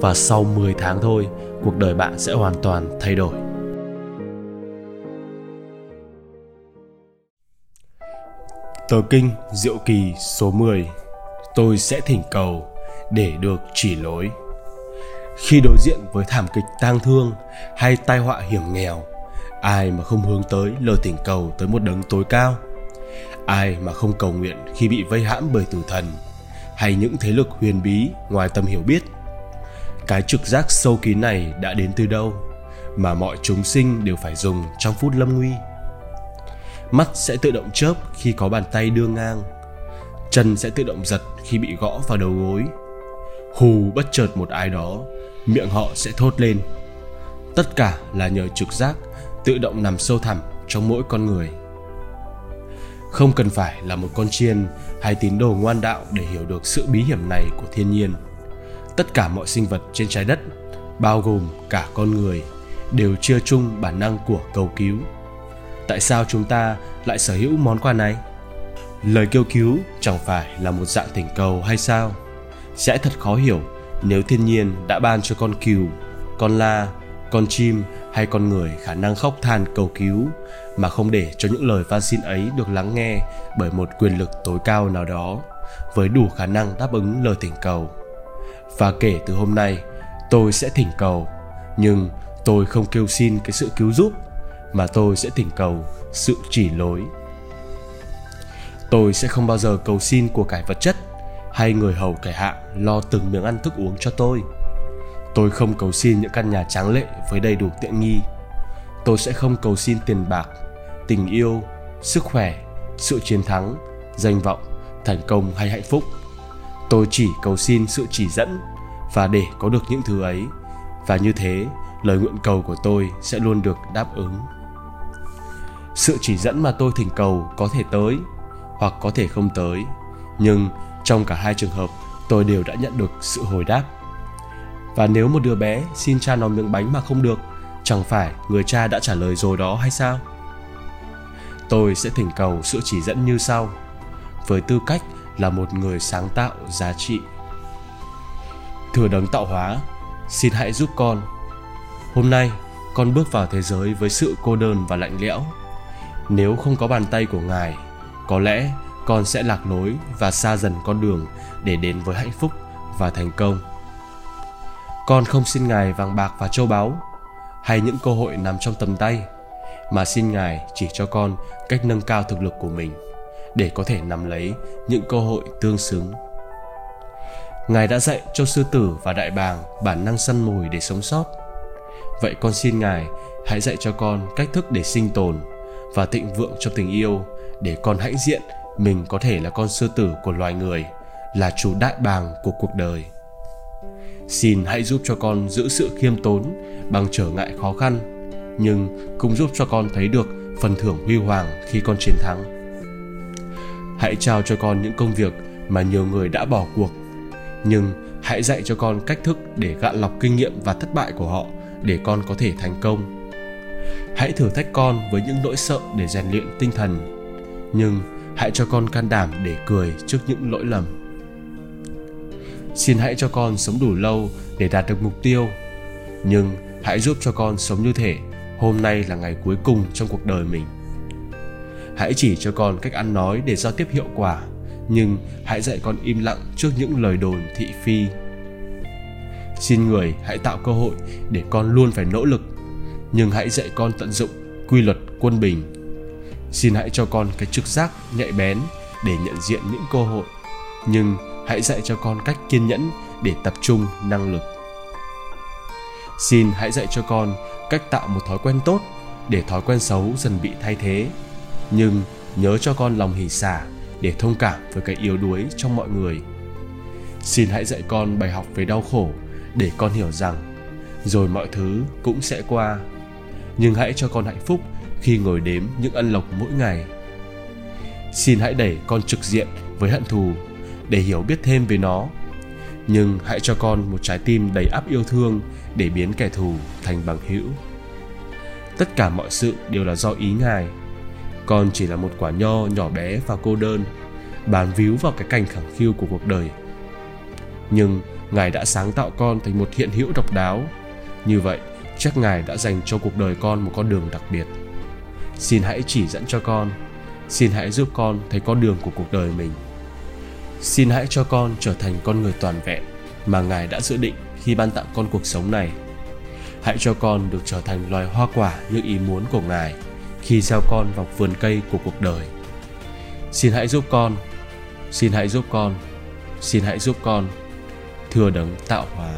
Và sau 10 tháng thôi, cuộc đời bạn sẽ hoàn toàn thay đổi. Tờ kinh Diệu Kỳ số 10 Tôi sẽ thỉnh cầu để được chỉ lối. Khi đối diện với thảm kịch tang thương hay tai họa hiểm nghèo, ai mà không hướng tới lời thỉnh cầu tới một đấng tối cao? Ai mà không cầu nguyện khi bị vây hãm bởi tử thần hay những thế lực huyền bí ngoài tầm hiểu biết? Cái trực giác sâu kín này đã đến từ đâu mà mọi chúng sinh đều phải dùng trong phút lâm nguy? Mắt sẽ tự động chớp khi có bàn tay đưa ngang. Chân sẽ tự động giật khi bị gõ vào đầu gối. Hù bất chợt một ai đó, miệng họ sẽ thốt lên. Tất cả là nhờ trực giác tự động nằm sâu thẳm trong mỗi con người. Không cần phải là một con chiên hay tín đồ ngoan đạo để hiểu được sự bí hiểm này của thiên nhiên. Tất cả mọi sinh vật trên trái đất, bao gồm cả con người, đều chia chung bản năng của cầu cứu. Tại sao chúng ta lại sở hữu món quà này? Lời kêu cứu chẳng phải là một dạng thỉnh cầu hay sao? Sẽ thật khó hiểu nếu thiên nhiên đã ban cho con cừu con la con chim hay con người khả năng khóc than cầu cứu mà không để cho những lời van xin ấy được lắng nghe bởi một quyền lực tối cao nào đó với đủ khả năng đáp ứng lời thỉnh cầu và kể từ hôm nay, tôi sẽ thỉnh cầu. Nhưng tôi không kêu xin cái sự cứu giúp, mà tôi sẽ thỉnh cầu sự chỉ lối. Tôi sẽ không bao giờ cầu xin của cải vật chất hay người hầu kẻ hạ lo từng miếng ăn thức uống cho tôi. Tôi không cầu xin những căn nhà tráng lệ với đầy đủ tiện nghi. Tôi sẽ không cầu xin tiền bạc, tình yêu, sức khỏe, sự chiến thắng, danh vọng, thành công hay hạnh phúc tôi chỉ cầu xin sự chỉ dẫn và để có được những thứ ấy. Và như thế, lời nguyện cầu của tôi sẽ luôn được đáp ứng. Sự chỉ dẫn mà tôi thỉnh cầu có thể tới hoặc có thể không tới, nhưng trong cả hai trường hợp, tôi đều đã nhận được sự hồi đáp. Và nếu một đứa bé xin cha nó miếng bánh mà không được, chẳng phải người cha đã trả lời rồi đó hay sao? Tôi sẽ thỉnh cầu sự chỉ dẫn như sau. Với tư cách là một người sáng tạo giá trị. Thừa đấng tạo hóa, xin hãy giúp con. Hôm nay, con bước vào thế giới với sự cô đơn và lạnh lẽo. Nếu không có bàn tay của ngài, có lẽ con sẽ lạc lối và xa dần con đường để đến với hạnh phúc và thành công. Con không xin ngài vàng bạc và châu báu hay những cơ hội nằm trong tầm tay, mà xin ngài chỉ cho con cách nâng cao thực lực của mình để có thể nắm lấy những cơ hội tương xứng. Ngài đã dạy cho sư tử và đại bàng bản năng săn mồi để sống sót. Vậy con xin ngài hãy dạy cho con cách thức để sinh tồn và thịnh vượng trong tình yêu để con hãnh diện mình có thể là con sư tử của loài người, là chủ đại bàng của cuộc đời. Xin hãy giúp cho con giữ sự khiêm tốn bằng trở ngại khó khăn, nhưng cũng giúp cho con thấy được phần thưởng huy hoàng khi con chiến thắng hãy trao cho con những công việc mà nhiều người đã bỏ cuộc. Nhưng hãy dạy cho con cách thức để gạn lọc kinh nghiệm và thất bại của họ để con có thể thành công. Hãy thử thách con với những nỗi sợ để rèn luyện tinh thần. Nhưng hãy cho con can đảm để cười trước những lỗi lầm. Xin hãy cho con sống đủ lâu để đạt được mục tiêu. Nhưng hãy giúp cho con sống như thể hôm nay là ngày cuối cùng trong cuộc đời mình hãy chỉ cho con cách ăn nói để giao tiếp hiệu quả, nhưng hãy dạy con im lặng trước những lời đồn thị phi. Xin người hãy tạo cơ hội để con luôn phải nỗ lực, nhưng hãy dạy con tận dụng quy luật quân bình. Xin hãy cho con cái trực giác nhạy bén để nhận diện những cơ hội, nhưng hãy dạy cho con cách kiên nhẫn để tập trung năng lực. Xin hãy dạy cho con cách tạo một thói quen tốt để thói quen xấu dần bị thay thế nhưng nhớ cho con lòng hỉ xả để thông cảm với cái yếu đuối trong mọi người. Xin hãy dạy con bài học về đau khổ để con hiểu rằng rồi mọi thứ cũng sẽ qua. Nhưng hãy cho con hạnh phúc khi ngồi đếm những ân lộc mỗi ngày. Xin hãy đẩy con trực diện với hận thù để hiểu biết thêm về nó. Nhưng hãy cho con một trái tim đầy áp yêu thương để biến kẻ thù thành bằng hữu. Tất cả mọi sự đều là do ý ngài con chỉ là một quả nho nhỏ bé và cô đơn, bám víu vào cái cành khẳng khiu của cuộc đời. Nhưng ngài đã sáng tạo con thành một hiện hữu độc đáo. Như vậy, chắc ngài đã dành cho cuộc đời con một con đường đặc biệt. Xin hãy chỉ dẫn cho con. Xin hãy giúp con thấy con đường của cuộc đời mình. Xin hãy cho con trở thành con người toàn vẹn mà ngài đã dự định khi ban tặng con cuộc sống này. Hãy cho con được trở thành loài hoa quả như ý muốn của ngài khi gieo con vào vườn cây của cuộc đời. Xin hãy giúp con, xin hãy giúp con, xin hãy giúp con, thưa đấng tạo hóa.